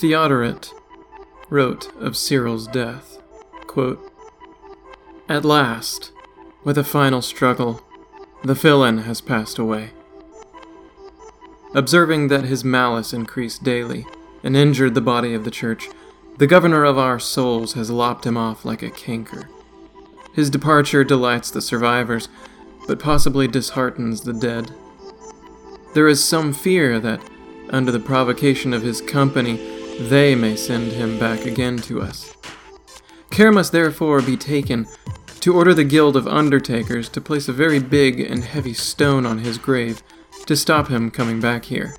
Theodoret wrote of Cyril's death quote, At last, with a final struggle, the villain has passed away. Observing that his malice increased daily and injured the body of the church, the governor of our souls has lopped him off like a canker. His departure delights the survivors, but possibly disheartens the dead. There is some fear that, under the provocation of his company, they may send him back again to us. Care must therefore be taken to order the Guild of Undertakers to place a very big and heavy stone on his grave to stop him coming back here.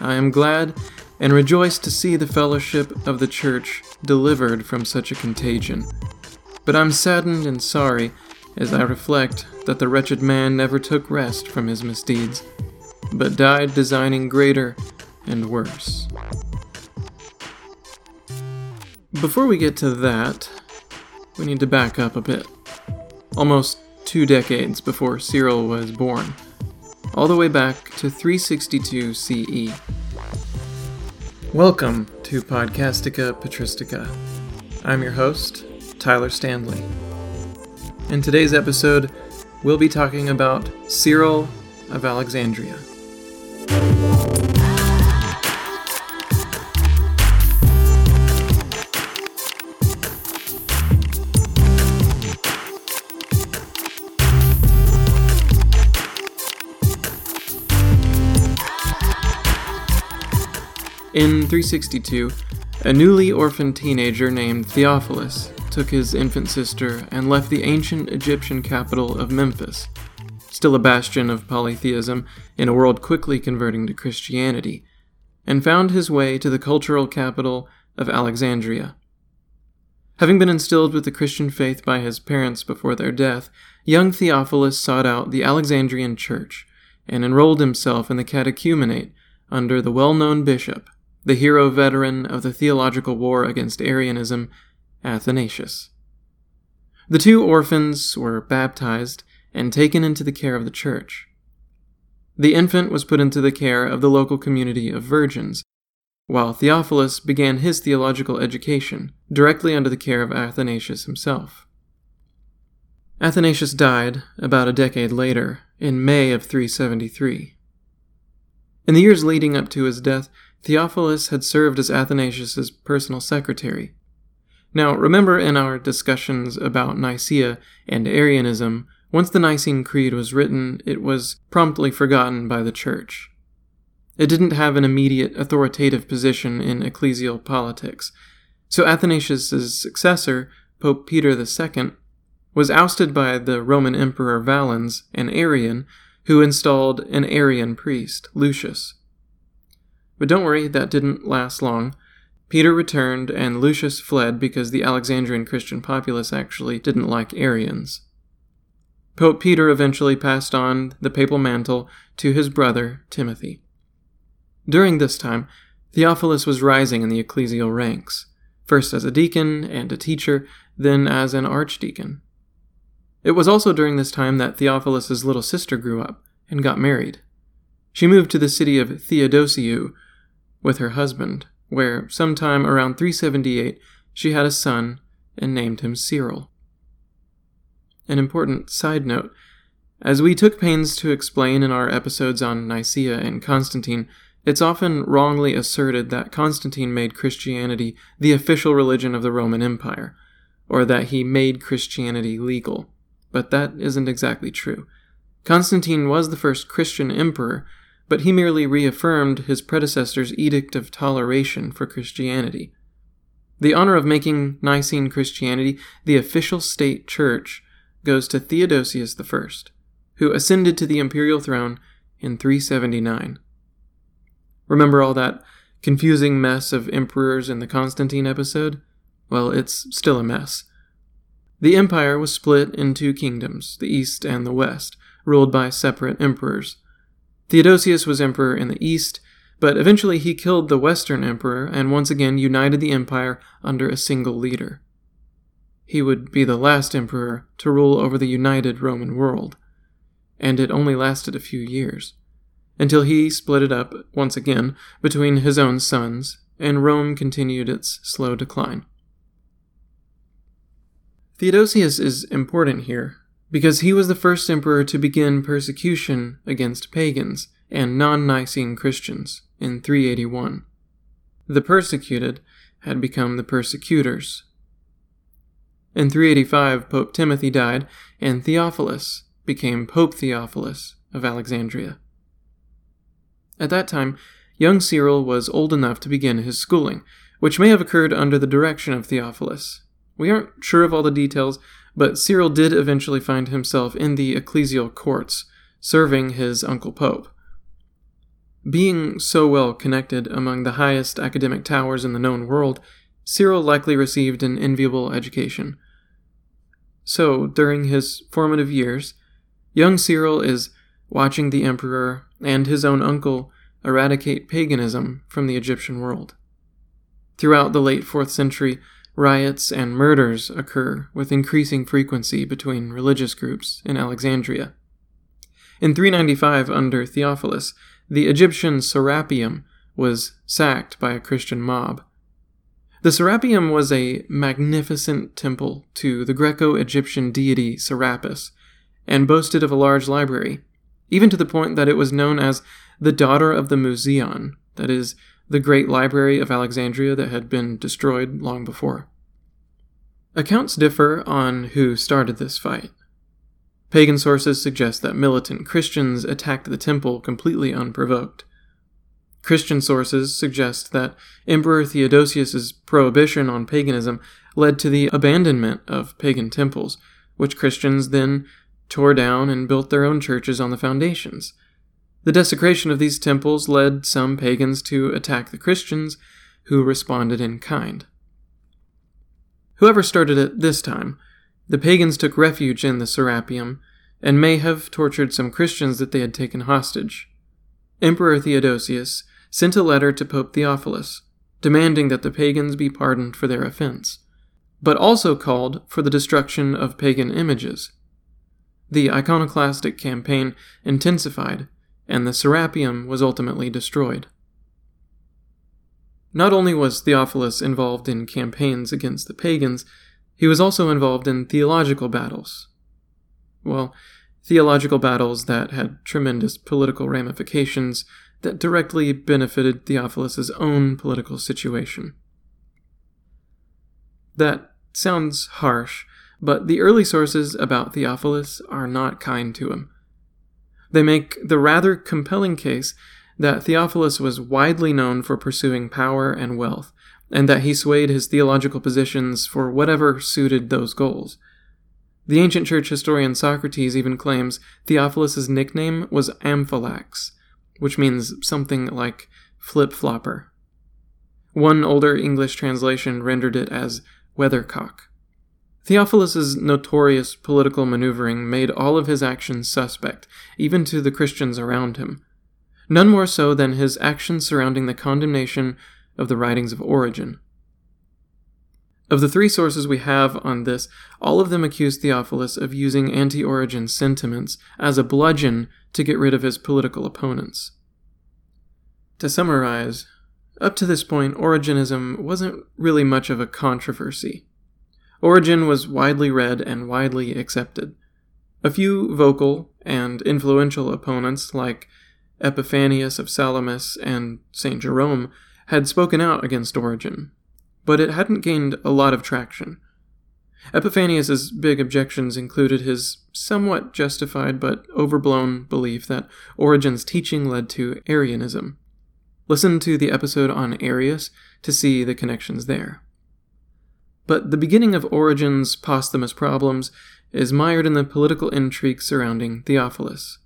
I am glad and rejoice to see the fellowship of the Church delivered from such a contagion. But I'm saddened and sorry as I reflect that the wretched man never took rest from his misdeeds, but died designing greater and worse. Before we get to that, we need to back up a bit. Almost two decades before Cyril was born, all the way back to 362 CE. Welcome to Podcastica Patristica. I'm your host, Tyler Stanley. In today's episode, we'll be talking about Cyril of Alexandria. In 362, a newly orphaned teenager named Theophilus took his infant sister and left the ancient Egyptian capital of Memphis, still a bastion of polytheism in a world quickly converting to Christianity, and found his way to the cultural capital of Alexandria. Having been instilled with the Christian faith by his parents before their death, young Theophilus sought out the Alexandrian church and enrolled himself in the catechumenate under the well known bishop, the hero veteran of the theological war against Arianism, Athanasius. The two orphans were baptized and taken into the care of the church. The infant was put into the care of the local community of virgins, while Theophilus began his theological education directly under the care of Athanasius himself. Athanasius died about a decade later, in May of 373. In the years leading up to his death, Theophilus had served as Athanasius's personal secretary. Now, remember in our discussions about Nicaea and Arianism, once the Nicene Creed was written, it was promptly forgotten by the Church. It didn't have an immediate authoritative position in ecclesial politics, so Athanasius's successor, Pope Peter II, was ousted by the Roman Emperor Valens, an Arian, who installed an Arian priest, Lucius. But don't worry, that didn't last long. Peter returned, and Lucius fled because the Alexandrian Christian populace actually didn't like Arians. Pope Peter eventually passed on the papal mantle to his brother, Timothy. During this time, Theophilus was rising in the ecclesial ranks, first as a deacon and a teacher, then as an archdeacon. It was also during this time that Theophilus's little sister grew up and got married. She moved to the city of Theodosiu, with her husband, where, sometime around 378, she had a son and named him Cyril. An important side note as we took pains to explain in our episodes on Nicaea and Constantine, it's often wrongly asserted that Constantine made Christianity the official religion of the Roman Empire, or that he made Christianity legal. But that isn't exactly true. Constantine was the first Christian emperor, but he merely reaffirmed his predecessor's edict of toleration for Christianity. The honor of making Nicene Christianity the official state church goes to Theodosius I, who ascended to the imperial throne in 379. Remember all that confusing mess of emperors in the Constantine episode? Well, it's still a mess. The empire was split in two kingdoms, the east and the west, ruled by separate emperors. Theodosius was emperor in the east, but eventually he killed the western emperor and once again united the empire under a single leader. He would be the last emperor to rule over the united Roman world, and it only lasted a few years, until he split it up once again between his own sons, and Rome continued its slow decline. Theodosius is important here because he was the first emperor to begin persecution against pagans and non Nicene Christians in 381. The persecuted had become the persecutors. In 385, Pope Timothy died, and Theophilus became Pope Theophilus of Alexandria. At that time, young Cyril was old enough to begin his schooling, which may have occurred under the direction of Theophilus. We aren't sure of all the details, but Cyril did eventually find himself in the ecclesial courts, serving his uncle Pope. Being so well connected among the highest academic towers in the known world, Cyril likely received an enviable education. So, during his formative years, young Cyril is watching the emperor and his own uncle eradicate paganism from the Egyptian world. Throughout the late 4th century, riots and murders occur with increasing frequency between religious groups in Alexandria. In 395, under Theophilus, the Egyptian Serapeum was sacked by a Christian mob. The Serapeum was a magnificent temple to the Greco Egyptian deity Serapis, and boasted of a large library, even to the point that it was known as the daughter of the Museion, that is, the great library of Alexandria that had been destroyed long before. Accounts differ on who started this fight. Pagan sources suggest that militant Christians attacked the temple completely unprovoked. Christian sources suggest that Emperor Theodosius's prohibition on paganism led to the abandonment of pagan temples, which Christians then tore down and built their own churches on the foundations. The desecration of these temples led some pagans to attack the Christians, who responded in kind. Whoever started it this time, the pagans took refuge in the Serapeum and may have tortured some Christians that they had taken hostage. Emperor Theodosius sent a letter to Pope Theophilus, demanding that the pagans be pardoned for their offense, but also called for the destruction of pagan images. The iconoclastic campaign intensified and the Serapeum was ultimately destroyed. Not only was Theophilus involved in campaigns against the pagans, he was also involved in theological battles. Well, theological battles that had tremendous political ramifications that directly benefited Theophilus's own political situation. That sounds harsh, but the early sources about Theophilus are not kind to him. They make the rather compelling case that Theophilus was widely known for pursuing power and wealth, and that he swayed his theological positions for whatever suited those goals. The ancient church historian Socrates even claims Theophilus's nickname was Amphallax, which means something like flip flopper. One older English translation rendered it as weathercock. Theophilus' notorious political maneuvering made all of his actions suspect, even to the Christians around him. None more so than his actions surrounding the condemnation of the writings of Origen. Of the three sources we have on this, all of them accuse Theophilus of using anti Origen sentiments as a bludgeon to get rid of his political opponents. To summarize, up to this point, Origenism wasn't really much of a controversy. Origen was widely read and widely accepted. A few vocal and influential opponents, like Epiphanius of Salamis and St. Jerome, had spoken out against Origen, but it hadn't gained a lot of traction. Epiphanius's big objections included his somewhat justified but overblown belief that Origen's teaching led to Arianism. Listen to the episode on Arius to see the connections there. But the beginning of Origen's posthumous problems is mired in the political intrigue surrounding Theophilus.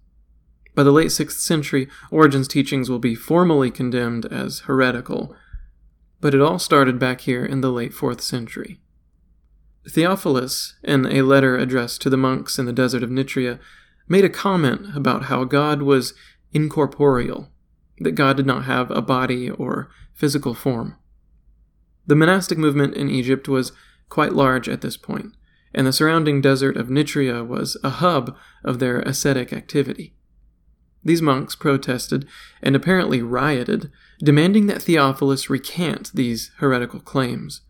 By the late 6th century, Origen's teachings will be formally condemned as heretical, but it all started back here in the late 4th century. Theophilus, in a letter addressed to the monks in the desert of Nitria, made a comment about how God was incorporeal, that God did not have a body or physical form. The monastic movement in Egypt was quite large at this point, and the surrounding desert of Nitria was a hub of their ascetic activity. these monks protested and apparently rioted, demanding that Theophilus recant these heretical claims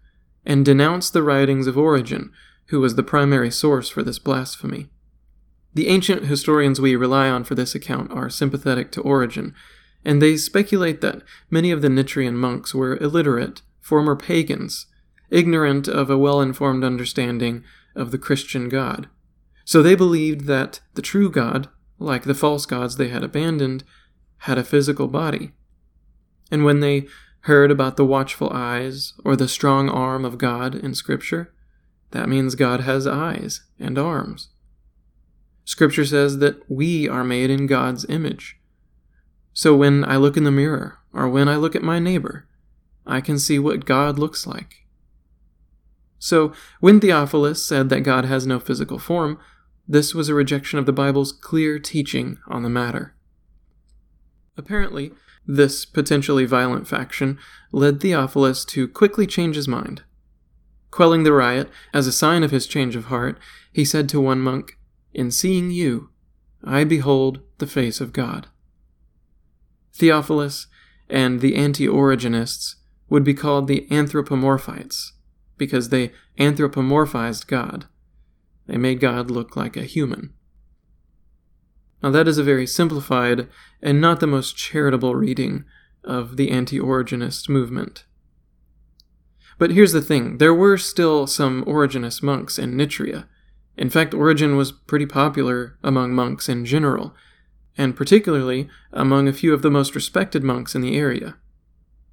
and denounce the writings of Origen, who was the primary source for this blasphemy. The ancient historians we rely on for this account are sympathetic to Origen, and they speculate that many of the Nitrian monks were illiterate, former pagans, ignorant of a well informed understanding of the Christian God. So they believed that the true God, like the false gods they had abandoned, had a physical body. And when they heard about the watchful eyes or the strong arm of God in Scripture, that means God has eyes and arms. Scripture says that we are made in God's image. So when I look in the mirror, or when I look at my neighbor, I can see what God looks like. So, when Theophilus said that God has no physical form, this was a rejection of the Bible's clear teaching on the matter. Apparently, this potentially violent faction led Theophilus to quickly change his mind. Quelling the riot, as a sign of his change of heart, he said to one monk, In seeing you, I behold the face of God. Theophilus and the anti Origenists would be called the anthropomorphites, because they anthropomorphized God. They made God look like a human. Now, that is a very simplified and not the most charitable reading of the anti Origenist movement. But here's the thing there were still some Origenist monks in Nitria. In fact, Origen was pretty popular among monks in general, and particularly among a few of the most respected monks in the area.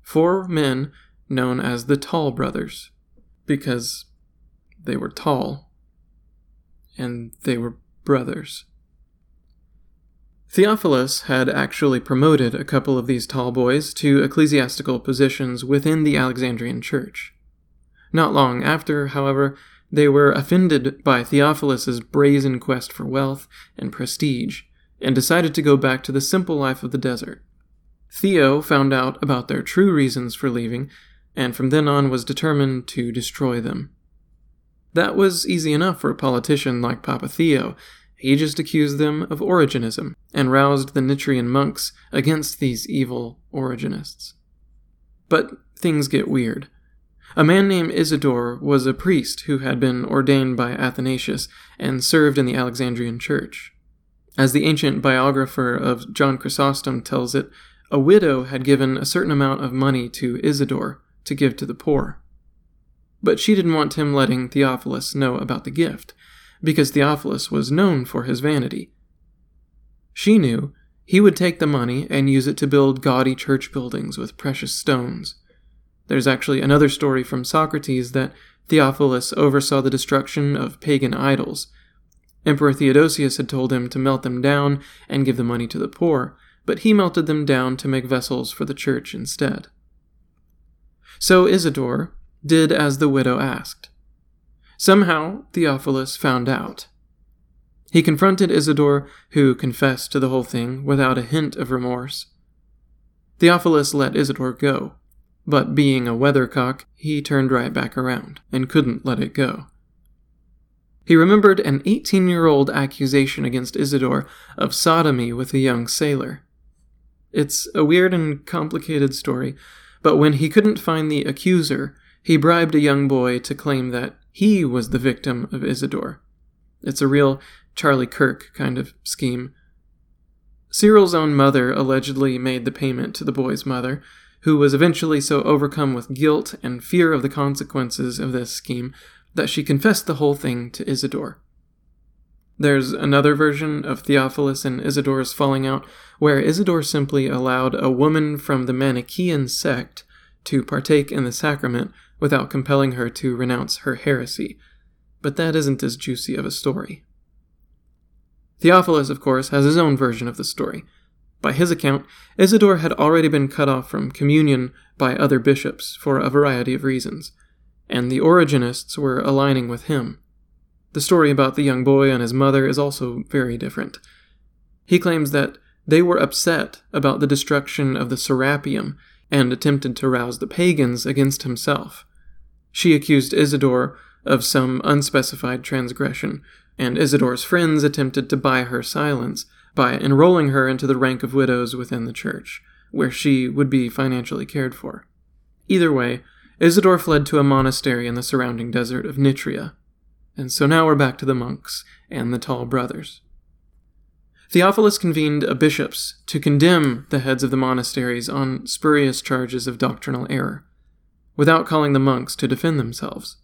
Four men known as the Tall Brothers, because they were tall, and they were brothers. Theophilus had actually promoted a couple of these tall boys to ecclesiastical positions within the Alexandrian church. Not long after, however, they were offended by Theophilus's brazen quest for wealth and prestige and decided to go back to the simple life of the desert. Theo found out about their true reasons for leaving and from then on was determined to destroy them. That was easy enough for a politician like Papa Theo, he just accused them of Origenism and roused the Nitrian monks against these evil Origenists. But things get weird. A man named Isidore was a priest who had been ordained by Athanasius and served in the Alexandrian church. As the ancient biographer of John Chrysostom tells it, a widow had given a certain amount of money to Isidore to give to the poor. But she didn't want him letting Theophilus know about the gift, because Theophilus was known for his vanity. She knew he would take the money and use it to build gaudy church buildings with precious stones. There's actually another story from Socrates that Theophilus oversaw the destruction of pagan idols. Emperor Theodosius had told him to melt them down and give the money to the poor, but he melted them down to make vessels for the church instead. So Isidore did as the widow asked. Somehow, Theophilus found out. He confronted Isidore, who confessed to the whole thing without a hint of remorse. Theophilus let Isidore go, but being a weathercock, he turned right back around and couldn't let it go. He remembered an 18 year old accusation against Isidore of sodomy with a young sailor. It's a weird and complicated story, but when he couldn't find the accuser, he bribed a young boy to claim that he was the victim of Isidore. It's a real Charlie Kirk kind of scheme. Cyril's own mother allegedly made the payment to the boy's mother, who was eventually so overcome with guilt and fear of the consequences of this scheme that she confessed the whole thing to Isidore. There's another version of Theophilus and Isidore's falling out where Isidore simply allowed a woman from the Manichaean sect to partake in the sacrament without compelling her to renounce her heresy, but that isn't as juicy of a story. Theophilus, of course, has his own version of the story. By his account, Isidore had already been cut off from communion by other bishops for a variety of reasons, and the Origenists were aligning with him. The story about the young boy and his mother is also very different. He claims that they were upset about the destruction of the Serapeum and attempted to rouse the pagans against himself. She accused Isidore of some unspecified transgression, and Isidore's friends attempted to buy her silence by enrolling her into the rank of widows within the church, where she would be financially cared for. Either way, Isidore fled to a monastery in the surrounding desert of Nitria. And so now we're back to the monks and the tall brothers. Theophilus convened a bishops to condemn the heads of the monasteries on spurious charges of doctrinal error, without calling the monks to defend themselves.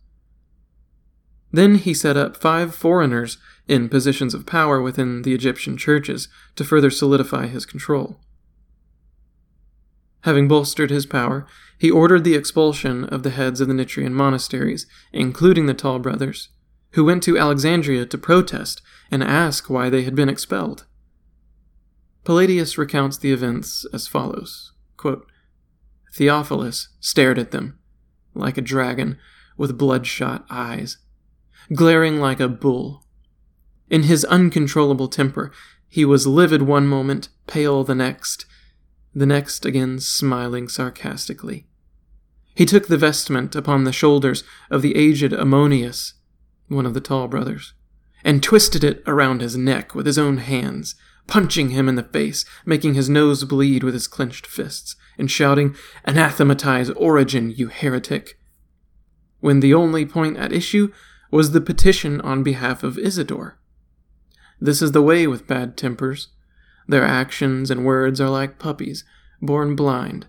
Then he set up five foreigners in positions of power within the Egyptian churches to further solidify his control. Having bolstered his power, he ordered the expulsion of the heads of the Nitrian monasteries, including the Tall Brothers, who went to Alexandria to protest and ask why they had been expelled. Palladius recounts the events as follows quote, Theophilus stared at them, like a dragon with bloodshot eyes, glaring like a bull. In his uncontrollable temper, he was livid one moment, pale the next, the next again smiling sarcastically. He took the vestment upon the shoulders of the aged Ammonius, one of the tall brothers, and twisted it around his neck with his own hands, punching him in the face, making his nose bleed with his clenched fists, and shouting, Anathematize Origen, you heretic! When the only point at issue was the petition on behalf of Isidore. This is the way with bad tempers. Their actions and words are like puppies, born blind.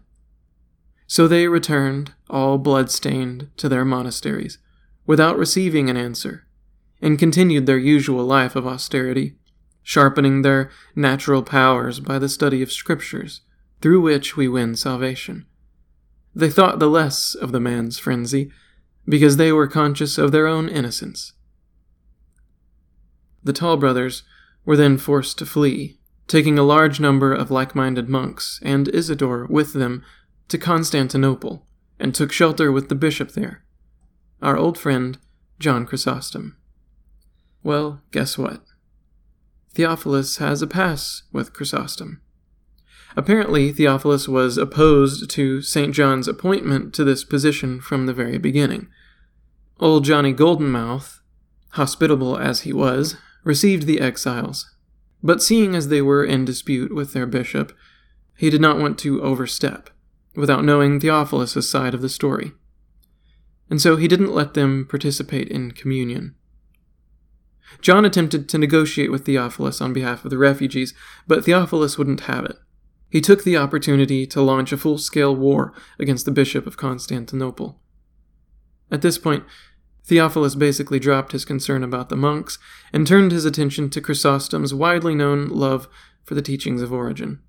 So they returned, all blood-stained, to their monasteries, without receiving an answer, and continued their usual life of austerity, sharpening their natural powers by the study of scriptures, through which we win salvation. They thought the less of the man's frenzy, because they were conscious of their own innocence. The tall brothers were then forced to flee taking a large number of like minded monks and Isidore with them to Constantinople, and took shelter with the bishop there, our old friend John Chrysostom. Well, guess what? Theophilus has a pass with Chrysostom. Apparently, Theophilus was opposed to St. John's appointment to this position from the very beginning. Old Johnny Goldenmouth, hospitable as he was, received the exiles, but seeing as they were in dispute with their bishop, he did not want to overstep, without knowing Theophilus' side of the story. And so he didn't let them participate in communion. John attempted to negotiate with Theophilus on behalf of the refugees, but Theophilus wouldn't have it. He took the opportunity to launch a full scale war against the Bishop of Constantinople. At this point, Theophilus basically dropped his concern about the monks and turned his attention to Chrysostom's widely known love for the teachings of Origen.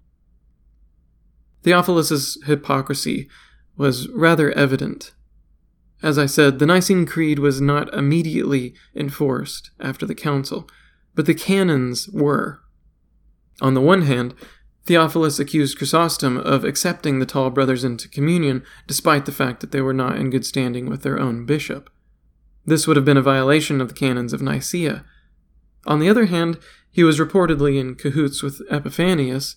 Theophilus's hypocrisy was rather evident. As I said, the Nicene Creed was not immediately enforced after the council, but the canons were. On the one hand, Theophilus accused Chrysostom of accepting the tall brothers into communion despite the fact that they were not in good standing with their own bishop. This would have been a violation of the canons of Nicaea. On the other hand, he was reportedly in cahoots with Epiphanius,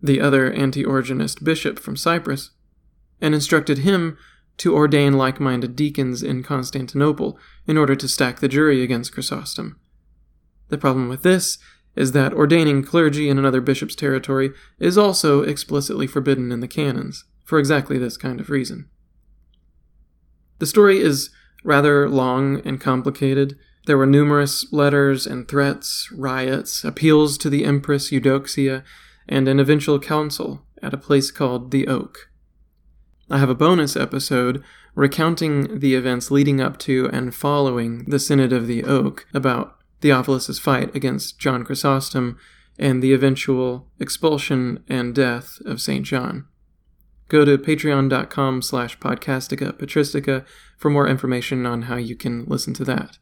the other anti Origenist bishop from Cyprus, and instructed him to ordain like minded deacons in Constantinople in order to stack the jury against Chrysostom. The problem with this is that ordaining clergy in another bishop's territory is also explicitly forbidden in the canons, for exactly this kind of reason. The story is rather long and complicated. There were numerous letters and threats, riots, appeals to the Empress Eudoxia, and an eventual council at a place called the Oak. I have a bonus episode recounting the events leading up to and following the Synod of the Oak about Theophilus's fight against John Chrysostom and the eventual expulsion and death of St. John. Go to patreon.com slash podcastica patristica for more information on how you can listen to that.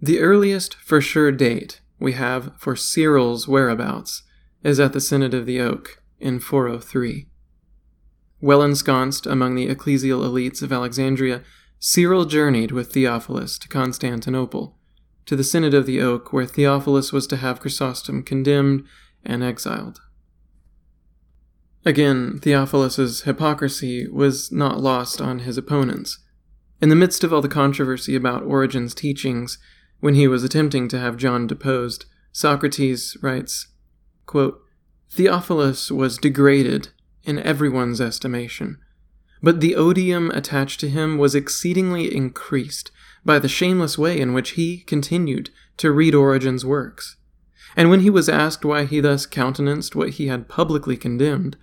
The earliest for sure date we have for Cyril's whereabouts is at the Synod of the Oak in 403. Well ensconced among the ecclesial elites of Alexandria, Cyril journeyed with Theophilus to Constantinople, to the Synod of the Oak, where Theophilus was to have Chrysostom condemned and exiled. Again, Theophilus's hypocrisy was not lost on his opponents. In the midst of all the controversy about Origen's teachings, when he was attempting to have John deposed, Socrates writes quote, Theophilus was degraded in everyone's estimation, but the odium attached to him was exceedingly increased by the shameless way in which he continued to read Origen's works. And when he was asked why he thus countenanced what he had publicly condemned,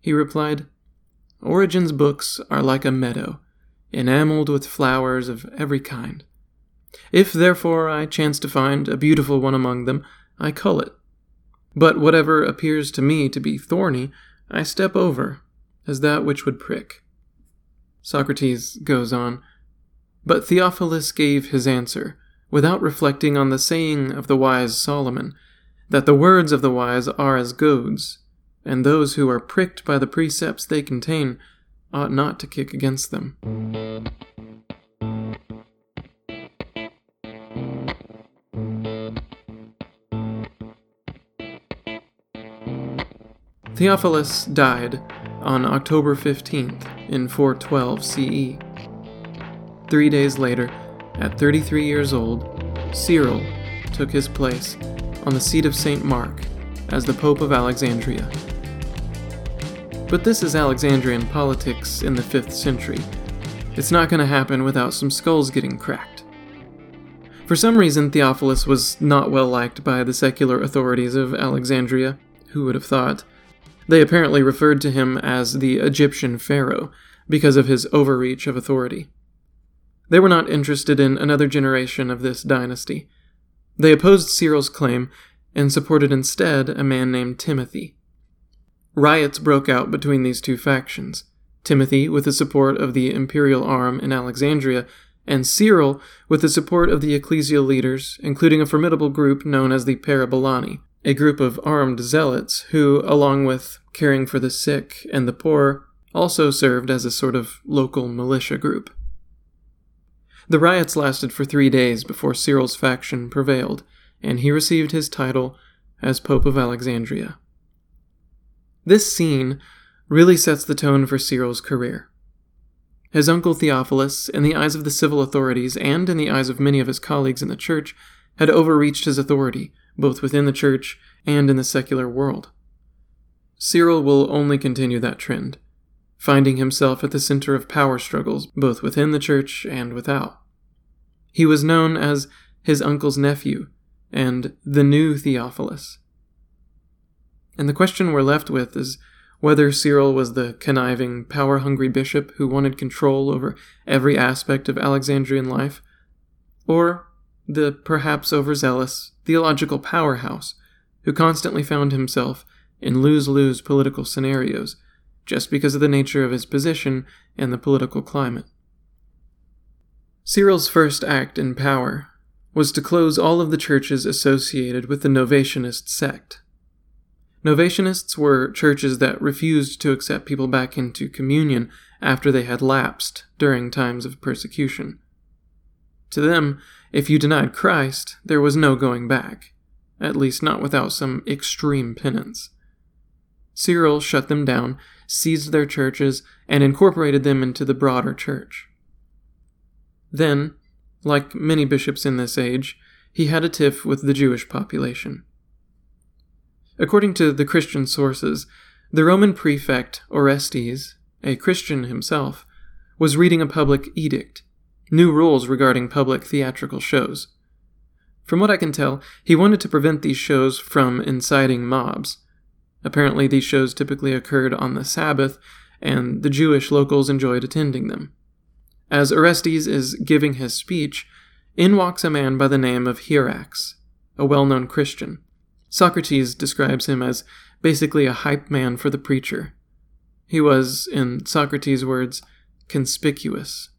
he replied, Origen's books are like a meadow, enameled with flowers of every kind. If, therefore, I chance to find a beautiful one among them, I cull it. But whatever appears to me to be thorny, I step over, as that which would prick. Socrates goes on, But Theophilus gave his answer, without reflecting on the saying of the wise Solomon, that the words of the wise are as goads, and those who are pricked by the precepts they contain ought not to kick against them. Theophilus died on October 15th in 412 CE. Three days later, at 33 years old, Cyril took his place on the seat of St. Mark as the Pope of Alexandria. But this is Alexandrian politics in the 5th century. It's not going to happen without some skulls getting cracked. For some reason, Theophilus was not well liked by the secular authorities of Alexandria. Who would have thought? They apparently referred to him as the Egyptian pharaoh because of his overreach of authority. They were not interested in another generation of this dynasty. They opposed Cyril's claim and supported instead a man named Timothy. Riots broke out between these two factions Timothy with the support of the imperial arm in Alexandria, and Cyril with the support of the ecclesial leaders, including a formidable group known as the Parabolani, a group of armed zealots who, along with caring for the sick and the poor, also served as a sort of local militia group. The riots lasted for three days before Cyril's faction prevailed, and he received his title as Pope of Alexandria. This scene really sets the tone for Cyril's career. His uncle Theophilus, in the eyes of the civil authorities and in the eyes of many of his colleagues in the church, had overreached his authority, both within the church and in the secular world. Cyril will only continue that trend, finding himself at the center of power struggles both within the church and without. He was known as his uncle's nephew and the new Theophilus. And the question we're left with is whether Cyril was the conniving, power hungry bishop who wanted control over every aspect of Alexandrian life, or the perhaps overzealous theological powerhouse who constantly found himself in lose lose political scenarios just because of the nature of his position and the political climate. Cyril's first act in power was to close all of the churches associated with the Novatianist sect. Novatianists were churches that refused to accept people back into communion after they had lapsed during times of persecution. To them, if you denied Christ, there was no going back, at least not without some extreme penance. Cyril shut them down, seized their churches, and incorporated them into the broader church. Then, like many bishops in this age, he had a tiff with the Jewish population. According to the Christian sources, the Roman prefect Orestes, a Christian himself, was reading a public edict, new rules regarding public theatrical shows. From what I can tell, he wanted to prevent these shows from inciting mobs. Apparently, these shows typically occurred on the Sabbath, and the Jewish locals enjoyed attending them. As Orestes is giving his speech, in walks a man by the name of Hierax, a well known Christian. Socrates describes him as basically a hype man for the preacher. He was, in Socrates' words, conspicuous.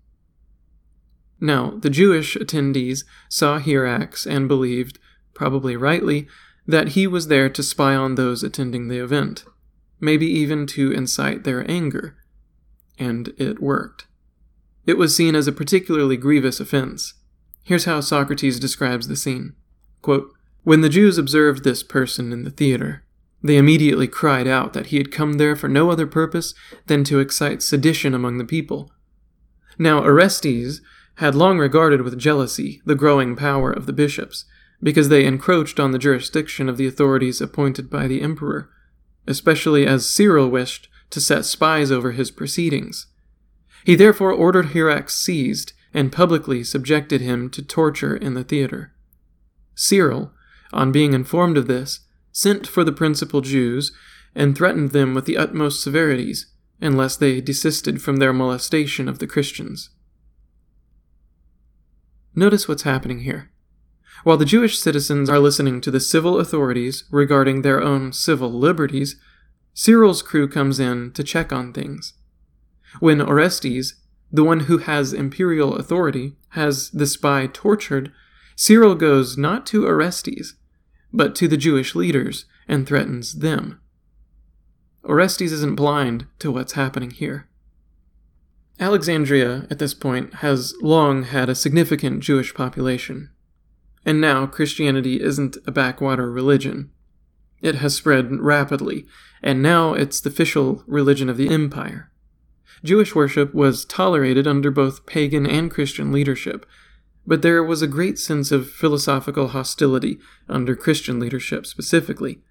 Now, the Jewish attendees saw Hierax and believed, probably rightly, that he was there to spy on those attending the event, maybe even to incite their anger. And it worked. It was seen as a particularly grievous offense. Here's how Socrates describes the scene Quote, when the Jews observed this person in the theater, they immediately cried out that he had come there for no other purpose than to excite sedition among the people. Now, Orestes had long regarded with jealousy the growing power of the bishops, because they encroached on the jurisdiction of the authorities appointed by the emperor, especially as Cyril wished to set spies over his proceedings. He therefore ordered Hierax seized and publicly subjected him to torture in the theater. Cyril, on being informed of this, sent for the principal Jews and threatened them with the utmost severities unless they desisted from their molestation of the Christians. Notice what's happening here. While the Jewish citizens are listening to the civil authorities regarding their own civil liberties, Cyril's crew comes in to check on things. When Orestes, the one who has imperial authority, has the spy tortured, Cyril goes not to Orestes, but to the Jewish leaders and threatens them. Orestes isn't blind to what's happening here. Alexandria, at this point, has long had a significant Jewish population. And now Christianity isn't a backwater religion. It has spread rapidly, and now it's the official religion of the empire. Jewish worship was tolerated under both pagan and Christian leadership, but there was a great sense of philosophical hostility under Christian leadership specifically,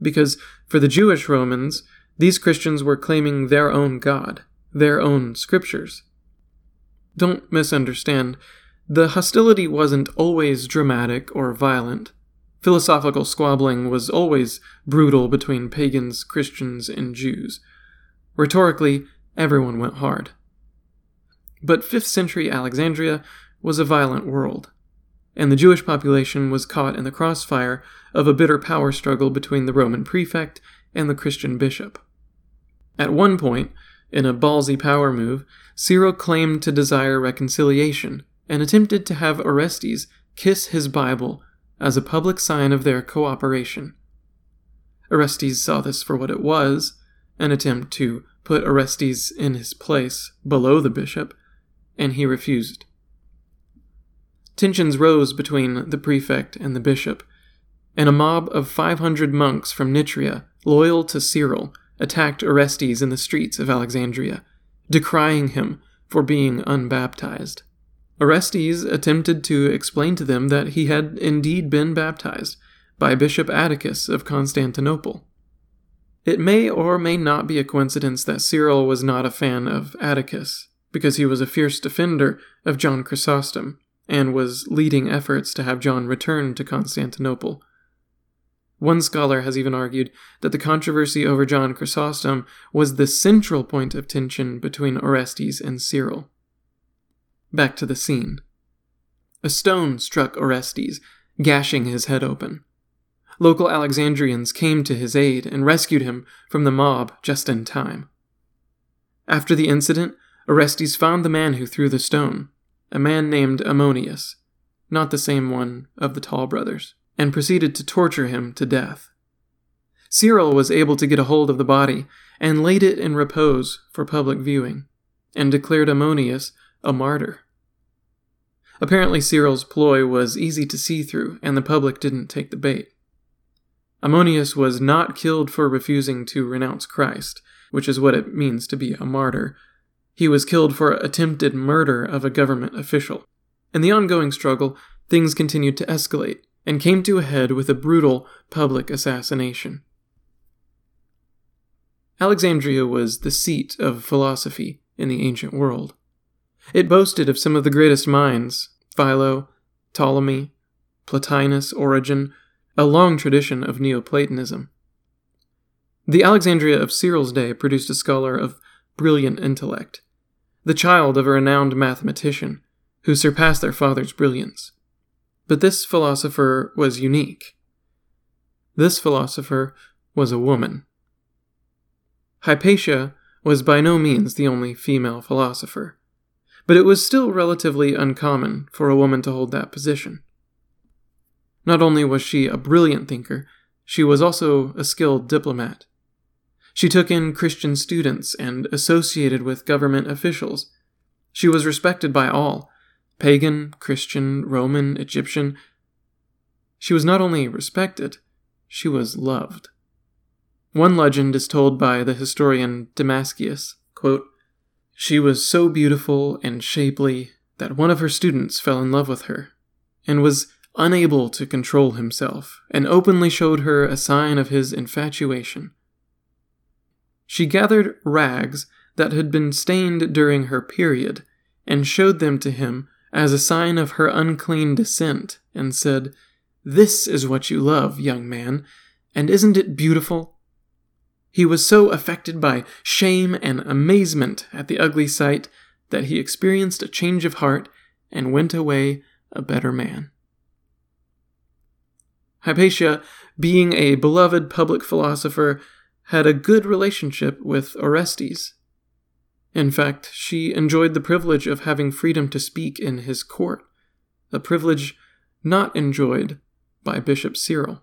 because for the Jewish Romans, these Christians were claiming their own God, their own scriptures. Don't misunderstand, the hostility wasn't always dramatic or violent. Philosophical squabbling was always brutal between pagans, Christians, and Jews. Rhetorically, everyone went hard. But 5th century Alexandria was a violent world, and the Jewish population was caught in the crossfire of a bitter power struggle between the Roman prefect and the Christian bishop. At one point, in a ballsy power move, Cyril claimed to desire reconciliation and attempted to have Orestes kiss his Bible as a public sign of their cooperation. Orestes saw this for what it was an attempt to put Orestes in his place below the bishop, and he refused. Tensions rose between the prefect and the bishop, and a mob of 500 monks from Nitria, loyal to Cyril, attacked Orestes in the streets of Alexandria, decrying him for being unbaptized. Orestes attempted to explain to them that he had indeed been baptized by Bishop Atticus of Constantinople. It may or may not be a coincidence that Cyril was not a fan of Atticus, because he was a fierce defender of John Chrysostom and was leading efforts to have John return to Constantinople. One scholar has even argued that the controversy over John Chrysostom was the central point of tension between Orestes and Cyril. Back to the scene. A stone struck Orestes, gashing his head open. Local Alexandrians came to his aid and rescued him from the mob just in time. After the incident, Orestes found the man who threw the stone, a man named Ammonius, not the same one of the Tall brothers, and proceeded to torture him to death. Cyril was able to get a hold of the body and laid it in repose for public viewing, and declared Ammonius a martyr. Apparently, Cyril's ploy was easy to see through, and the public didn't take the bait. Ammonius was not killed for refusing to renounce Christ, which is what it means to be a martyr. He was killed for attempted murder of a government official. In the ongoing struggle, things continued to escalate and came to a head with a brutal public assassination. Alexandria was the seat of philosophy in the ancient world. It boasted of some of the greatest minds Philo, Ptolemy, Plotinus, Origen, a long tradition of Neoplatonism. The Alexandria of Cyril's day produced a scholar of brilliant intellect, the child of a renowned mathematician who surpassed their father's brilliance. But this philosopher was unique. This philosopher was a woman. Hypatia was by no means the only female philosopher but it was still relatively uncommon for a woman to hold that position. Not only was she a brilliant thinker, she was also a skilled diplomat. She took in Christian students and associated with government officials. She was respected by all pagan, Christian, Roman, Egyptian. She was not only respected, she was loved. One legend is told by the historian Damascius quote, she was so beautiful and shapely that one of her students fell in love with her, and was unable to control himself, and openly showed her a sign of his infatuation. She gathered rags that had been stained during her period, and showed them to him as a sign of her unclean descent, and said, This is what you love, young man, and isn't it beautiful? He was so affected by shame and amazement at the ugly sight that he experienced a change of heart and went away a better man. Hypatia, being a beloved public philosopher, had a good relationship with Orestes. In fact, she enjoyed the privilege of having freedom to speak in his court, a privilege not enjoyed by Bishop Cyril.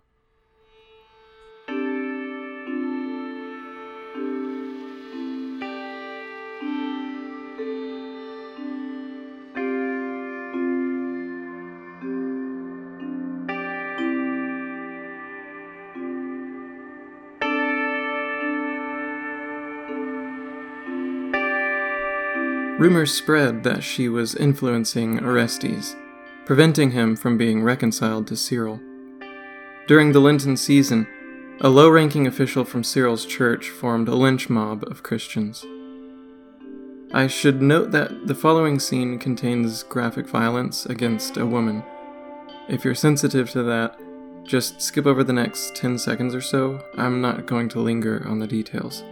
Rumors spread that she was influencing Orestes, preventing him from being reconciled to Cyril. During the Lenten season, a low ranking official from Cyril's church formed a lynch mob of Christians. I should note that the following scene contains graphic violence against a woman. If you're sensitive to that, just skip over the next 10 seconds or so. I'm not going to linger on the details.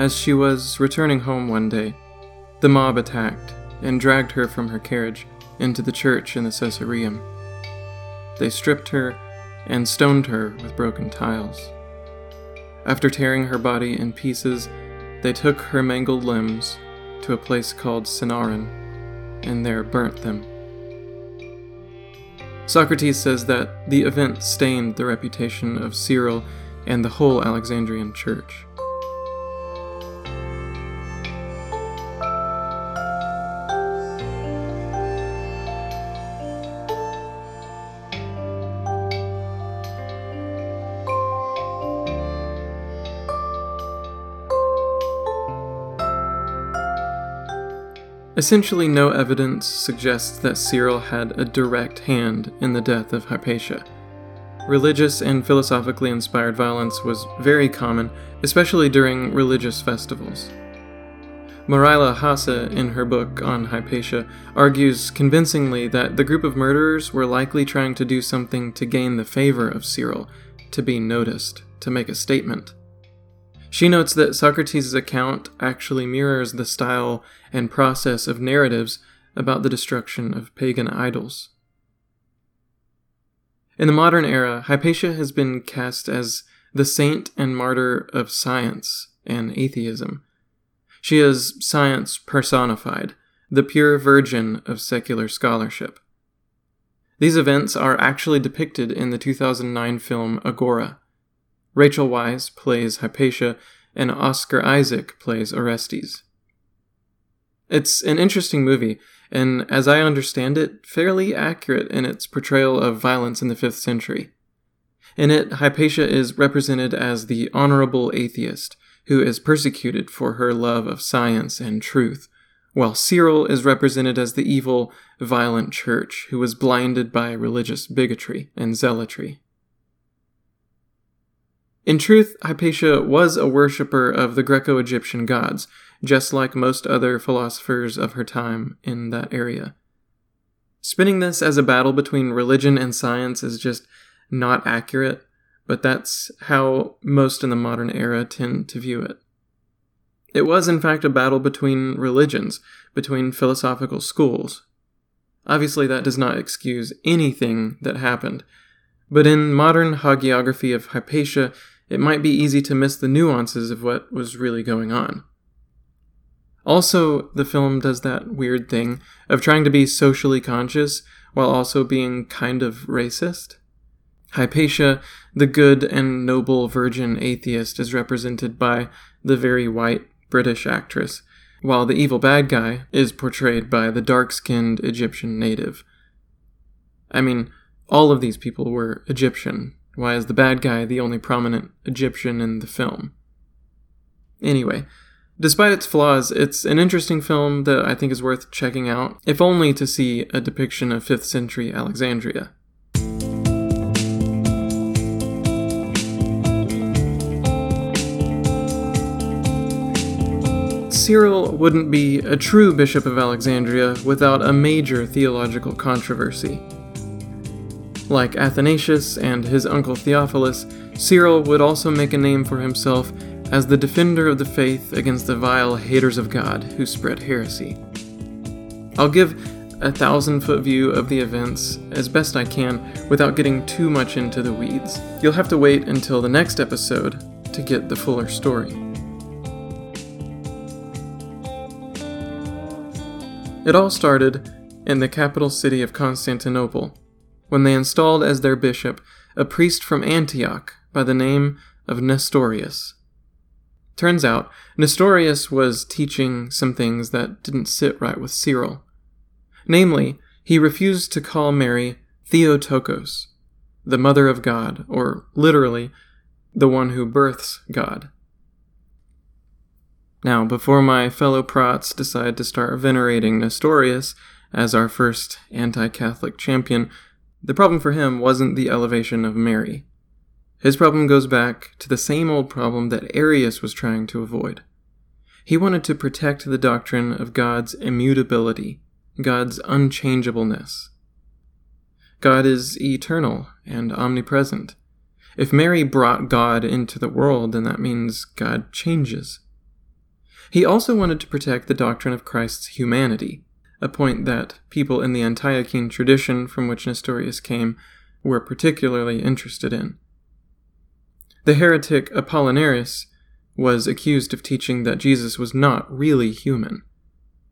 As she was returning home one day, the mob attacked and dragged her from her carriage into the church in the Caesareum. They stripped her and stoned her with broken tiles. After tearing her body in pieces, they took her mangled limbs to a place called Cinaron and there burnt them. Socrates says that the event stained the reputation of Cyril and the whole Alexandrian church. Essentially, no evidence suggests that Cyril had a direct hand in the death of Hypatia. Religious and philosophically inspired violence was very common, especially during religious festivals. Marila Hasse, in her book on Hypatia, argues convincingly that the group of murderers were likely trying to do something to gain the favor of Cyril, to be noticed, to make a statement. She notes that Socrates' account actually mirrors the style and process of narratives about the destruction of pagan idols. In the modern era, Hypatia has been cast as the saint and martyr of science and atheism. She is science personified, the pure virgin of secular scholarship. These events are actually depicted in the 2009 film Agora, Rachel Weisz plays Hypatia, and Oscar Isaac plays Orestes. It's an interesting movie, and as I understand it, fairly accurate in its portrayal of violence in the 5th century. In it, Hypatia is represented as the honorable atheist who is persecuted for her love of science and truth, while Cyril is represented as the evil, violent church who was blinded by religious bigotry and zealotry. In truth, Hypatia was a worshipper of the Greco Egyptian gods, just like most other philosophers of her time in that area. Spinning this as a battle between religion and science is just not accurate, but that's how most in the modern era tend to view it. It was, in fact, a battle between religions, between philosophical schools. Obviously, that does not excuse anything that happened, but in modern hagiography of Hypatia, it might be easy to miss the nuances of what was really going on. Also, the film does that weird thing of trying to be socially conscious while also being kind of racist. Hypatia, the good and noble virgin atheist, is represented by the very white British actress, while the evil bad guy is portrayed by the dark skinned Egyptian native. I mean, all of these people were Egyptian. Why is the bad guy the only prominent Egyptian in the film? Anyway, despite its flaws, it's an interesting film that I think is worth checking out, if only to see a depiction of 5th century Alexandria. Cyril wouldn't be a true Bishop of Alexandria without a major theological controversy. Like Athanasius and his uncle Theophilus, Cyril would also make a name for himself as the defender of the faith against the vile haters of God who spread heresy. I'll give a thousand foot view of the events as best I can without getting too much into the weeds. You'll have to wait until the next episode to get the fuller story. It all started in the capital city of Constantinople, when they installed as their bishop a priest from Antioch by the name of Nestorius. Turns out, Nestorius was teaching some things that didn't sit right with Cyril. Namely, he refused to call Mary Theotokos, the Mother of God, or literally, the one who births God. Now, before my fellow prots decide to start venerating Nestorius as our first anti Catholic champion, the problem for him wasn't the elevation of Mary. His problem goes back to the same old problem that Arius was trying to avoid. He wanted to protect the doctrine of God's immutability, God's unchangeableness. God is eternal and omnipresent. If Mary brought God into the world, then that means God changes. He also wanted to protect the doctrine of Christ's humanity, a point that people in the Antiochene tradition from which Nestorius came were particularly interested in. The heretic Apollinaris was accused of teaching that Jesus was not really human.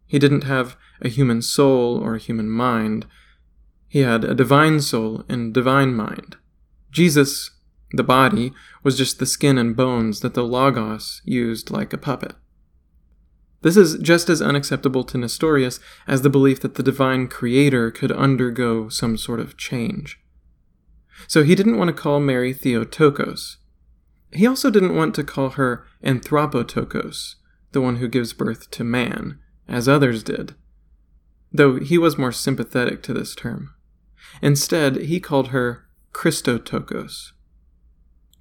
He didn't have a human soul or a human mind. He had a divine soul and divine mind. Jesus, the body, was just the skin and bones that the Logos used like a puppet. This is just as unacceptable to Nestorius as the belief that the divine creator could undergo some sort of change. So he didn't want to call Mary Theotokos. He also didn't want to call her Anthropotokos, the one who gives birth to man, as others did, though he was more sympathetic to this term. Instead, he called her Christotokos.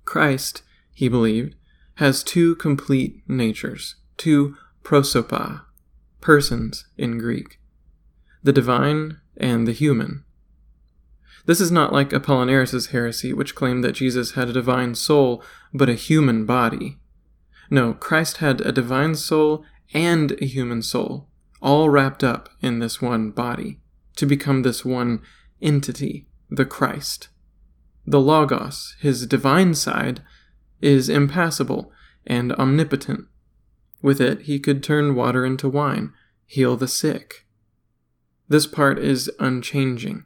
Christ, he believed, has two complete natures, two prosopa, persons in Greek, the divine and the human. This is not like Apollinaris' heresy, which claimed that Jesus had a divine soul but a human body. No, Christ had a divine soul and a human soul, all wrapped up in this one body, to become this one entity, the Christ. The Logos, his divine side, is impassible and omnipotent, with it, he could turn water into wine, heal the sick. This part is unchanging.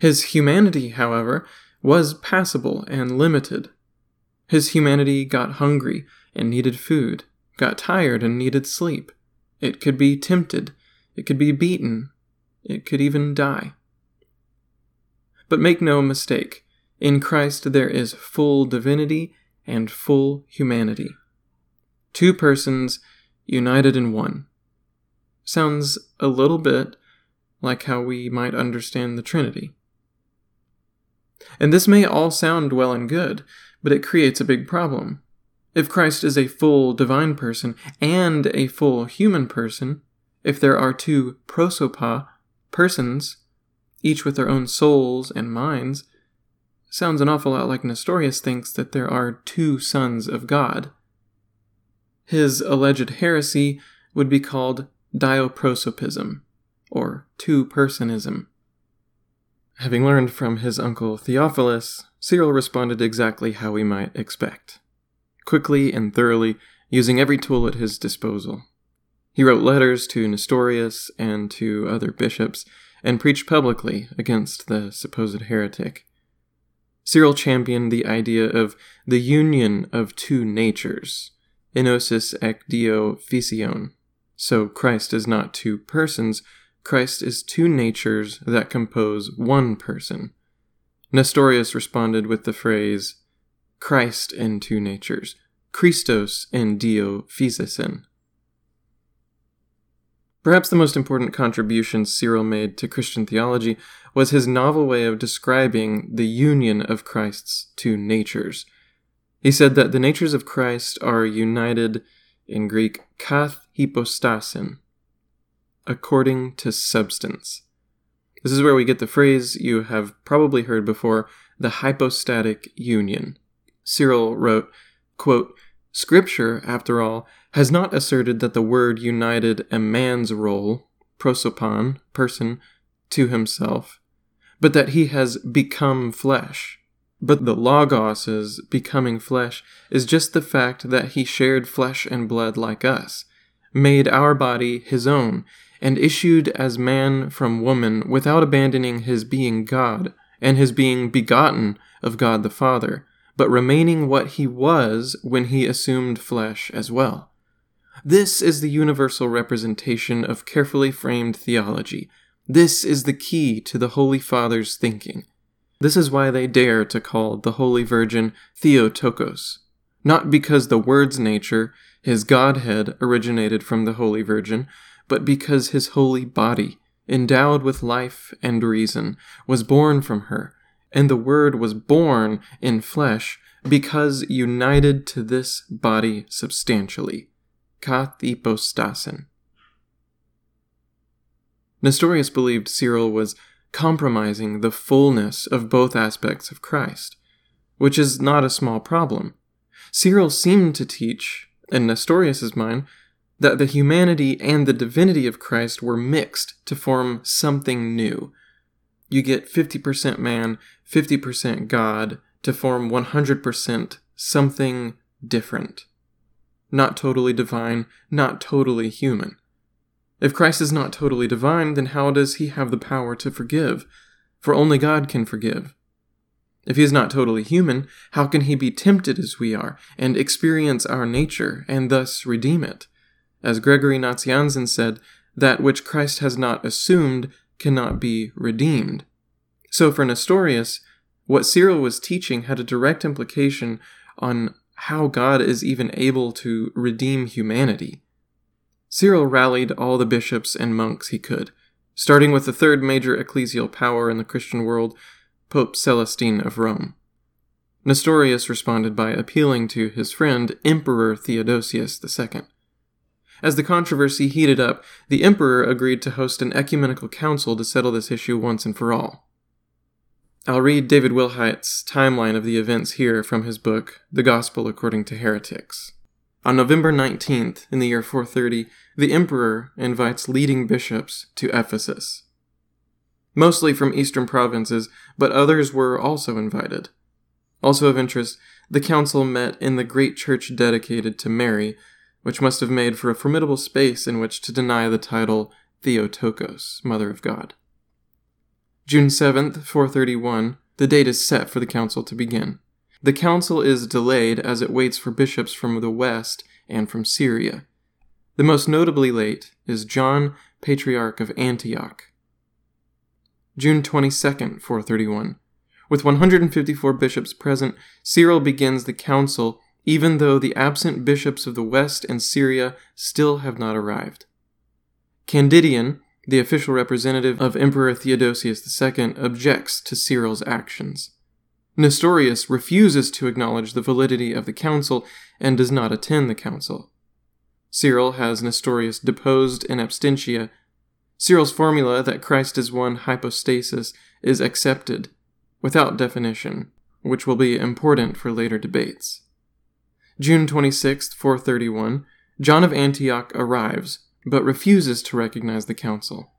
His humanity, however, was passible and limited. His humanity got hungry and needed food, got tired and needed sleep. It could be tempted, it could be beaten, it could even die. But make no mistake, in Christ there is full divinity and full humanity. Two persons united in one. Sounds a little bit like how we might understand the Trinity. And this may all sound well and good, but it creates a big problem. If Christ is a full divine person and a full human person, if there are two prosopa, persons, each with their own souls and minds, sounds an awful lot like Nestorius thinks that there are two sons of God. His alleged heresy would be called dioprosopism, or two personism. Having learned from his uncle Theophilus, Cyril responded exactly how we might expect quickly and thoroughly, using every tool at his disposal. He wrote letters to Nestorius and to other bishops, and preached publicly against the supposed heretic. Cyril championed the idea of the union of two natures, enosis ek dio physion, So Christ is not two persons, Christ is two natures that compose one person. Nestorius responded with the phrase, Christ in two natures, Christos in Dio physesen. Perhaps the most important contribution Cyril made to Christian theology was his novel way of describing the union of Christ's two natures. He said that the natures of Christ are united, in Greek, kath hypostasin, according to substance. This is where we get the phrase you have probably heard before, the hypostatic union. Cyril wrote, quote, Scripture, after all, has not asserted that the Word united a man's role, prosopon, person, to himself, but that he has become flesh. But the Logos's becoming flesh is just the fact that he shared flesh and blood like us, made our body his own, and issued as man from woman without abandoning his being God and his being begotten of God the Father, but remaining what he was when he assumed flesh as well. This is the universal representation of carefully framed theology. This is the key to the Holy Father's thinking. This is why they dare to call the Holy Virgin Theotokos, not because the Word's nature, his Godhead, originated from the Holy Virgin, but because his holy body, endowed with life and reason, was born from her, and the Word was born in flesh because united to this body substantially. Hypostasin. Nestorius believed Cyril was compromising the fullness of both aspects of Christ, which is not a small problem. Cyril seemed to teach, in Nestorius's mind, that the humanity and the divinity of Christ were mixed to form something new. You get 50% man, 50% God to form 100% something different. Not totally divine, not totally human. If Christ is not totally divine, then how does he have the power to forgive? For only God can forgive. If he is not totally human, how can he be tempted as we are, and experience our nature, and thus redeem it? As Gregory Nazianzen said, that which Christ has not assumed cannot be redeemed. So for Nestorius, what Cyril was teaching had a direct implication on how God is even able to redeem humanity. Cyril rallied all the bishops and monks he could, starting with the third major ecclesial power in the Christian world, Pope Celestine of Rome. Nestorius responded by appealing to his friend Emperor Theodosius II. As the controversy heated up, the emperor agreed to host an ecumenical council to settle this issue once and for all. I'll read David Wilhite's timeline of the events here from his book, The Gospel According to Heretics. On November 19th, in the year 430, the emperor invites leading bishops to Ephesus. Mostly from eastern provinces, but others were also invited. Also of interest, the council met in the great church dedicated to Mary, which must have made for a formidable space in which to deny the title Theotokos, Mother of God. June 7th, 431, the date is set for the council to begin. The council is delayed as it waits for bishops from the west and from Syria. The most notably late is John, Patriarch of Antioch. June 22nd, 431. With 154 bishops present, Cyril begins the council even though the absent bishops of the West and Syria still have not arrived. Candidian, the official representative of Emperor Theodosius II, objects to Cyril's actions. Nestorius refuses to acknowledge the validity of the council and does not attend the council. Cyril has Nestorius deposed in absentia. Cyril's formula that Christ is one hypostasis is accepted, without definition, which will be important for later debates. June 26, 431, John of Antioch arrives, but refuses to recognize the council.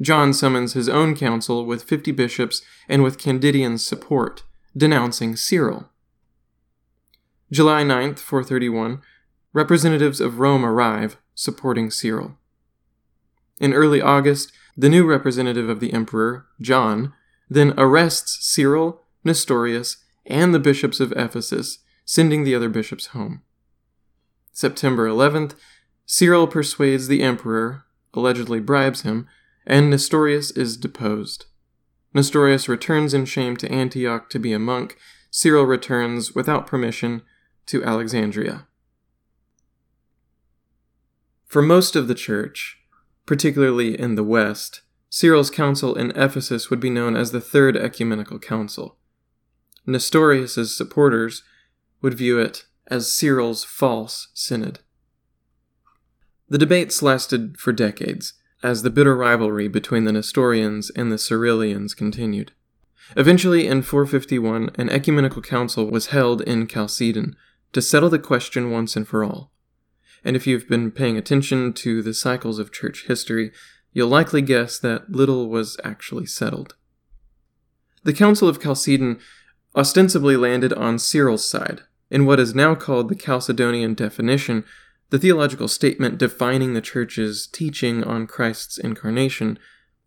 John summons his own council with 50 bishops and with Candidian's support, denouncing Cyril. July 9, 431, representatives of Rome arrive, supporting Cyril. In early August, the new representative of the emperor, John, then arrests Cyril, Nestorius, and the bishops of Ephesus sending the other bishops home. September 11th, Cyril persuades the emperor, allegedly bribes him, and Nestorius is deposed. Nestorius returns in shame to Antioch to be a monk. Cyril returns, without permission, to Alexandria. For most of the church, particularly in the West, Cyril's council in Ephesus would be known as the Third Ecumenical Council. Nestorius's supporters would view it as Cyril's false synod. The debates lasted for decades, as the bitter rivalry between the Nestorians and the Cyrilians continued. Eventually, in 451, an ecumenical council was held in Chalcedon to settle the question once and for all. And if you've been paying attention to the cycles of church history, you'll likely guess that little was actually settled. The Council of Chalcedon ostensibly landed on Cyril's side, in what is now called the Chalcedonian definition, the theological statement defining the Church's teaching on Christ's incarnation.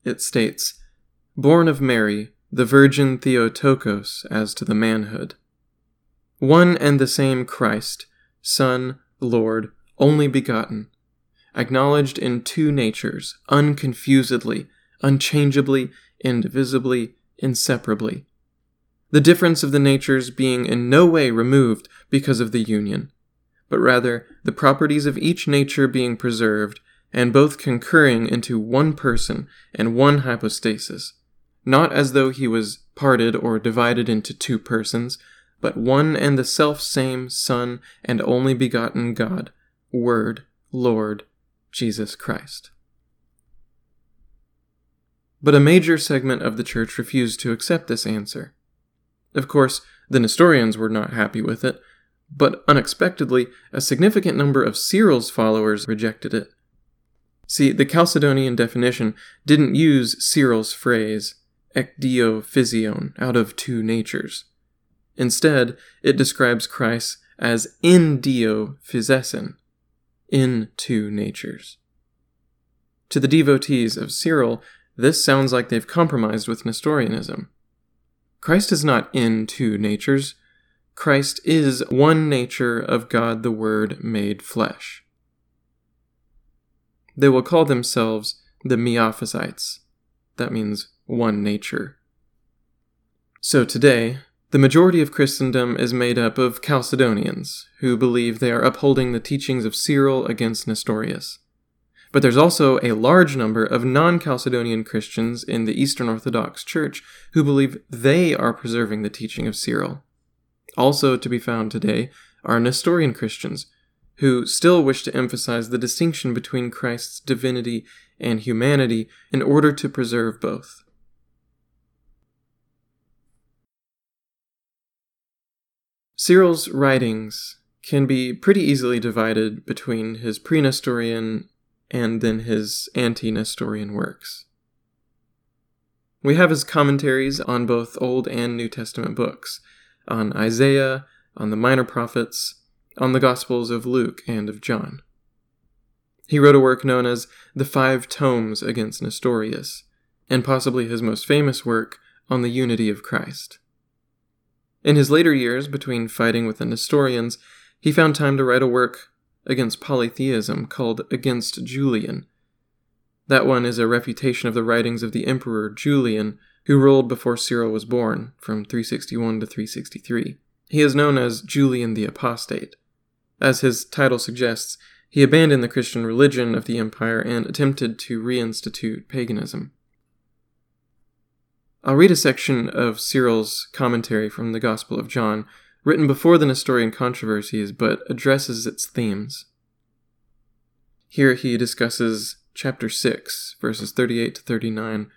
It states, Born of Mary, the Virgin Theotokos as to the manhood. One and the same Christ, Son, Lord, only begotten, acknowledged in two natures, unconfusedly, unchangeably, indivisibly, inseparably. The difference of the natures being in no way removed because of the union, but rather the properties of each nature being preserved, and both concurring into one person and one hypostasis, not as though he was parted or divided into two persons, but one and the self same Son and only begotten God, Word, Lord, Jesus Christ. But a major segment of the Church refused to accept this answer. Of course, the Nestorians were not happy with it, but unexpectedly, a significant number of Cyril's followers rejected it. See, the Chalcedonian definition didn't use Cyril's phrase, ek dio physion, out of two natures. Instead, it describes Christ as in dio physesin, in two natures. To the devotees of Cyril, this sounds like they've compromised with Nestorianism. Christ is not in two natures. Christ is one nature of God the Word made flesh. They will call themselves the Miaphysites. That means one nature. So today, the majority of Christendom is made up of Chalcedonians, who believe they are upholding the teachings of Cyril against Nestorius. But there's also a large number of non Chalcedonian Christians in the Eastern Orthodox Church who believe they are preserving the teaching of Cyril. Also to be found today are Nestorian Christians, who still wish to emphasize the distinction between Christ's divinity and humanity in order to preserve both. Cyril's writings can be pretty easily divided between his pre Nestorian and then his anti Nestorian works. We have his commentaries on both Old and New Testament books, on Isaiah, on the minor prophets, on the Gospels of Luke and of John. He wrote a work known as The Five Tomes Against Nestorius, and possibly his most famous work on the unity of Christ. In his later years, between fighting with the Nestorians, he found time to write a work against polytheism called Against Julian. That one is a refutation of the writings of the Emperor Julian, who ruled before Cyril was born, from 361 to 363. He is known as Julian the Apostate. As his title suggests, he abandoned the Christian religion of the empire and attempted to reinstitute paganism. I'll read a section of Cyril's commentary from the Gospel of John, written before the Nestorian controversies but addresses its themes. Here he discusses chapter 6, verses 38 to 39.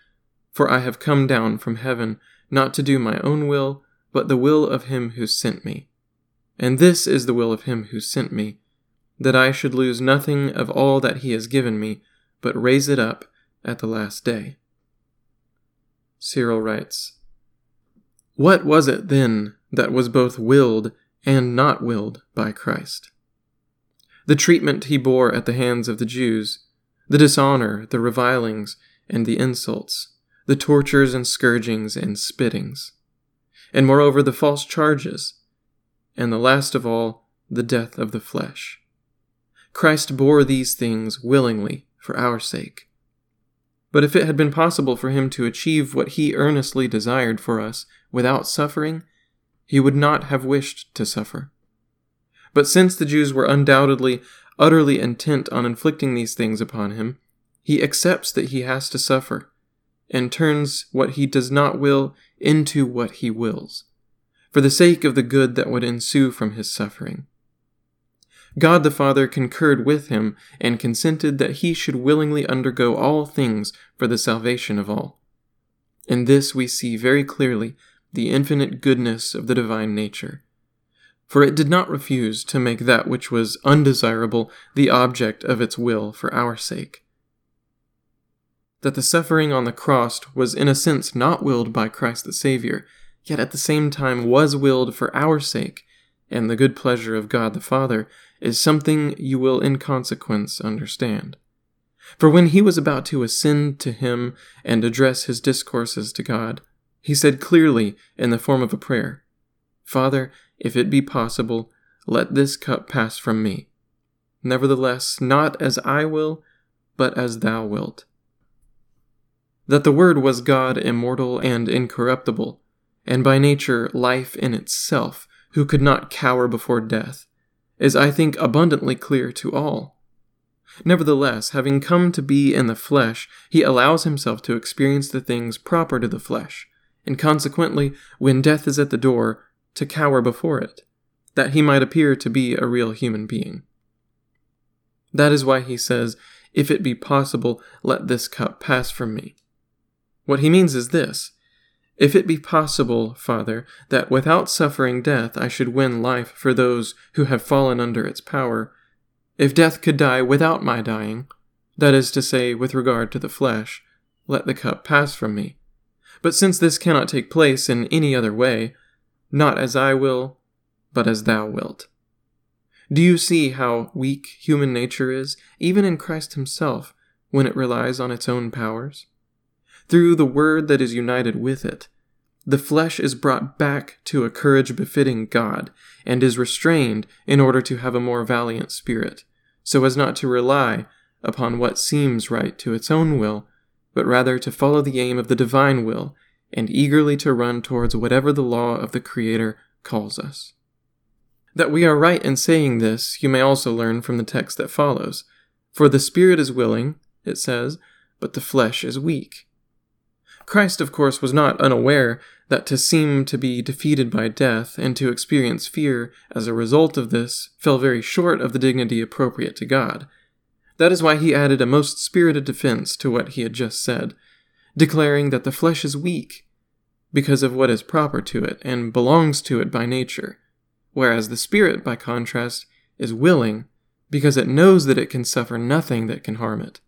For I have come down from heaven not to do my own will, but the will of him who sent me. And this is the will of him who sent me, that I should lose nothing of all that he has given me, but raise it up at the last day. Cyril writes What was it then that was both willed and not willed by Christ? The treatment he bore at the hands of the Jews, the dishonor, the revilings, and the insults, the tortures and scourgings and spittings, and moreover the false charges, and the last of all, the death of the flesh. Christ bore these things willingly for our sake. But if it had been possible for him to achieve what he earnestly desired for us without suffering, he would not have wished to suffer. But since the Jews were undoubtedly utterly intent on inflicting these things upon him, he accepts that he has to suffer, and turns what he does not will into what he wills, for the sake of the good that would ensue from his suffering. God the Father concurred with him and consented that he should willingly undergo all things for the salvation of all. In this we see very clearly the infinite goodness of the divine nature. For it did not refuse to make that which was undesirable the object of its will for our sake. That the suffering on the cross was in a sense not willed by Christ the Savior, yet at the same time was willed for our sake and the good pleasure of God the Father, is something you will in consequence understand. For when he was about to ascend to him and address his discourses to God, he said clearly in the form of a prayer, Father, if it be possible, let this cup pass from me. Nevertheless, not as I will, but as thou wilt. That the Word was God immortal and incorruptible, and by nature life in itself, who could not cower before death, is, I think, abundantly clear to all. Nevertheless, having come to be in the flesh, he allows himself to experience the things proper to the flesh, and consequently, when death is at the door, to cower before it, that he might appear to be a real human being. That is why he says, If it be possible, let this cup pass from me. What he means is this if it be possible, Father, that without suffering death I should win life for those who have fallen under its power, if death could die without my dying, that is to say, with regard to the flesh, let the cup pass from me. But since this cannot take place in any other way, not as I will, but as thou wilt. Do you see how weak human nature is, even in Christ himself, when it relies on its own powers? Through the word that is united with it, the flesh is brought back to a courage befitting God, and is restrained in order to have a more valiant spirit, so as not to rely upon what seems right to its own will, but rather to follow the aim of the divine will, and eagerly to run towards whatever the law of the Creator calls us. That we are right in saying this, you may also learn from the text that follows. For the spirit is willing, it says, but the flesh is weak. Christ, of course, was not unaware that to seem to be defeated by death and to experience fear as a result of this fell very short of the dignity appropriate to God. That is why he added a most spirited defense to what he had just said, declaring that the flesh is weak because of what is proper to it and belongs to it by nature, whereas the spirit, by contrast, is willing because it knows that it can suffer nothing that can harm it.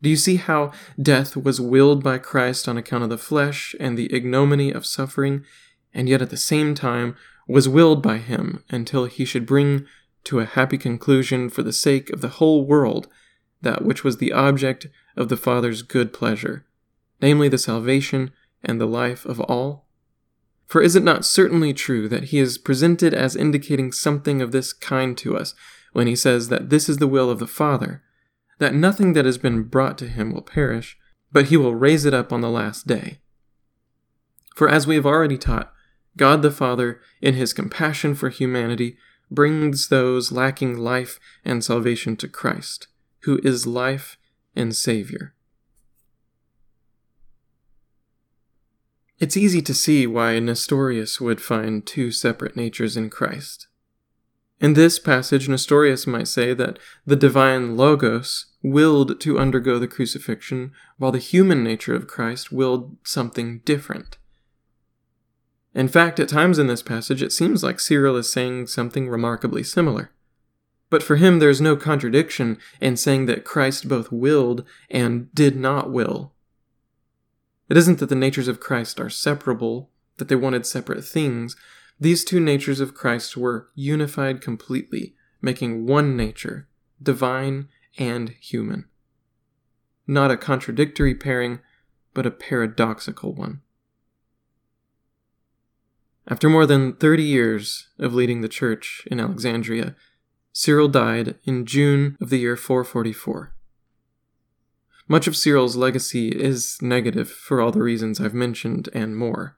Do you see how death was willed by Christ on account of the flesh and the ignominy of suffering, and yet at the same time was willed by him until he should bring to a happy conclusion for the sake of the whole world that which was the object of the Father's good pleasure, namely the salvation and the life of all? For is it not certainly true that he is presented as indicating something of this kind to us when he says that this is the will of the Father? That nothing that has been brought to him will perish, but he will raise it up on the last day. For as we have already taught, God the Father, in his compassion for humanity, brings those lacking life and salvation to Christ, who is life and Savior. It's easy to see why Nestorius would find two separate natures in Christ. In this passage, Nestorius might say that the divine Logos willed to undergo the crucifixion, while the human nature of Christ willed something different. In fact, at times in this passage, it seems like Cyril is saying something remarkably similar. But for him, there is no contradiction in saying that Christ both willed and did not will. It isn't that the natures of Christ are separable, that they wanted separate things, these two natures of Christ were unified completely, making one nature, divine and human. Not a contradictory pairing, but a paradoxical one. After more than 30 years of leading the church in Alexandria, Cyril died in June of the year 444. Much of Cyril's legacy is negative for all the reasons I've mentioned and more.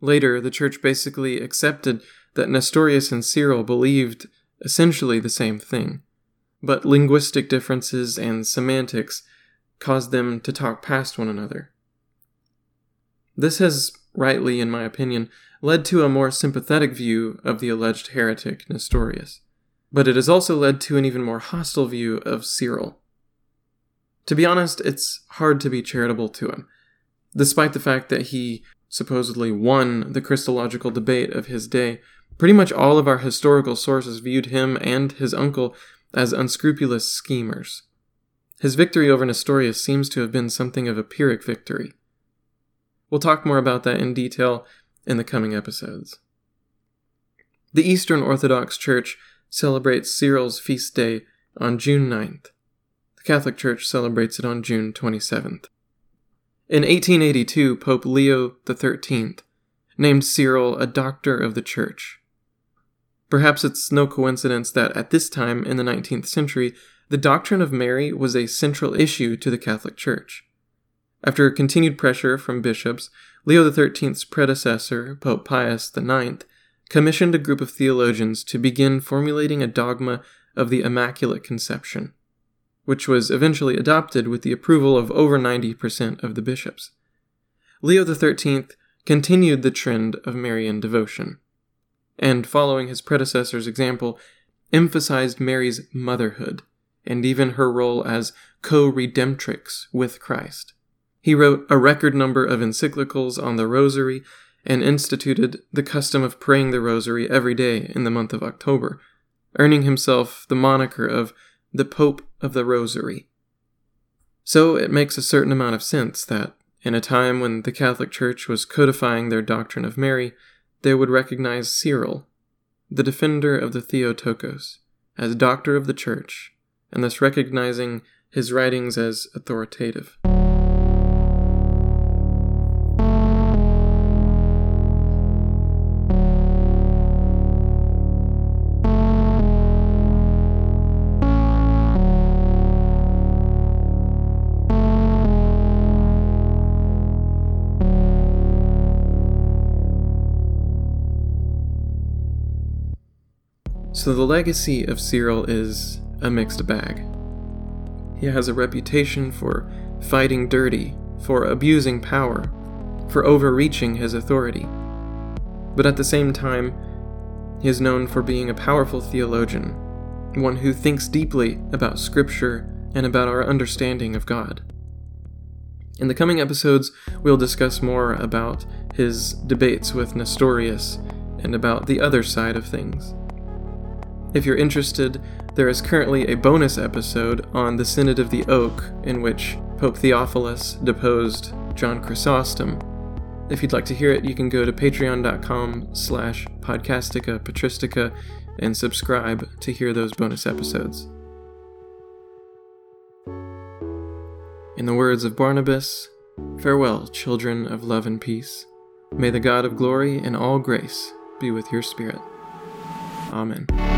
Later, the church basically accepted that Nestorius and Cyril believed essentially the same thing, but linguistic differences and semantics caused them to talk past one another. This has, rightly in my opinion, led to a more sympathetic view of the alleged heretic Nestorius, but it has also led to an even more hostile view of Cyril. To be honest, it's hard to be charitable to him, despite the fact that he supposedly won the Christological debate of his day. Pretty much all of our historical sources viewed him and his uncle as unscrupulous schemers. His victory over Nestorius seems to have been something of a Pyrrhic victory. We'll talk more about that in detail in the coming episodes. The Eastern Orthodox Church celebrates Cyril's feast day on June 9th. The Catholic Church celebrates it on June 27th. In 1882, Pope Leo XIII named Cyril a doctor of the Church. Perhaps it's no coincidence that at this time in the 19th century, the doctrine of Mary was a central issue to the Catholic Church. After continued pressure from bishops, Leo XIII's predecessor, Pope Pius IX, commissioned a group of theologians to begin formulating a dogma of the Immaculate Conception, which was eventually adopted with the approval of over 90% of the bishops. Leo XIII continued the trend of Marian devotion, and following his predecessor's example, emphasized Mary's motherhood and even her role as co redemptrix with Christ. He wrote a record number of encyclicals on the Rosary and instituted the custom of praying the Rosary every day in the month of October, earning himself the moniker of the Pope of the Rosary. So it makes a certain amount of sense that, in a time when the Catholic Church was codifying their doctrine of Mary, they would recognize Cyril, the defender of the Theotokos, as doctor of the Church, and thus recognizing his writings as authoritative. So the legacy of Cyril is a mixed bag. He has a reputation for fighting dirty, for abusing power, for overreaching his authority. But at the same time, he is known for being a powerful theologian, one who thinks deeply about Scripture and about our understanding of God. In the coming episodes, we'll discuss more about his debates with Nestorius and about the other side of things. If you're interested, there is currently a bonus episode on the Synod of the Oak in which Pope Theophilus deposed John Chrysostom. If you'd like to hear it, you can go to patreon.com slash podcastica patristica and subscribe to hear those bonus episodes. In the words of Barnabas, farewell, children of love and peace. May the God of glory and all grace be with your spirit. Amen.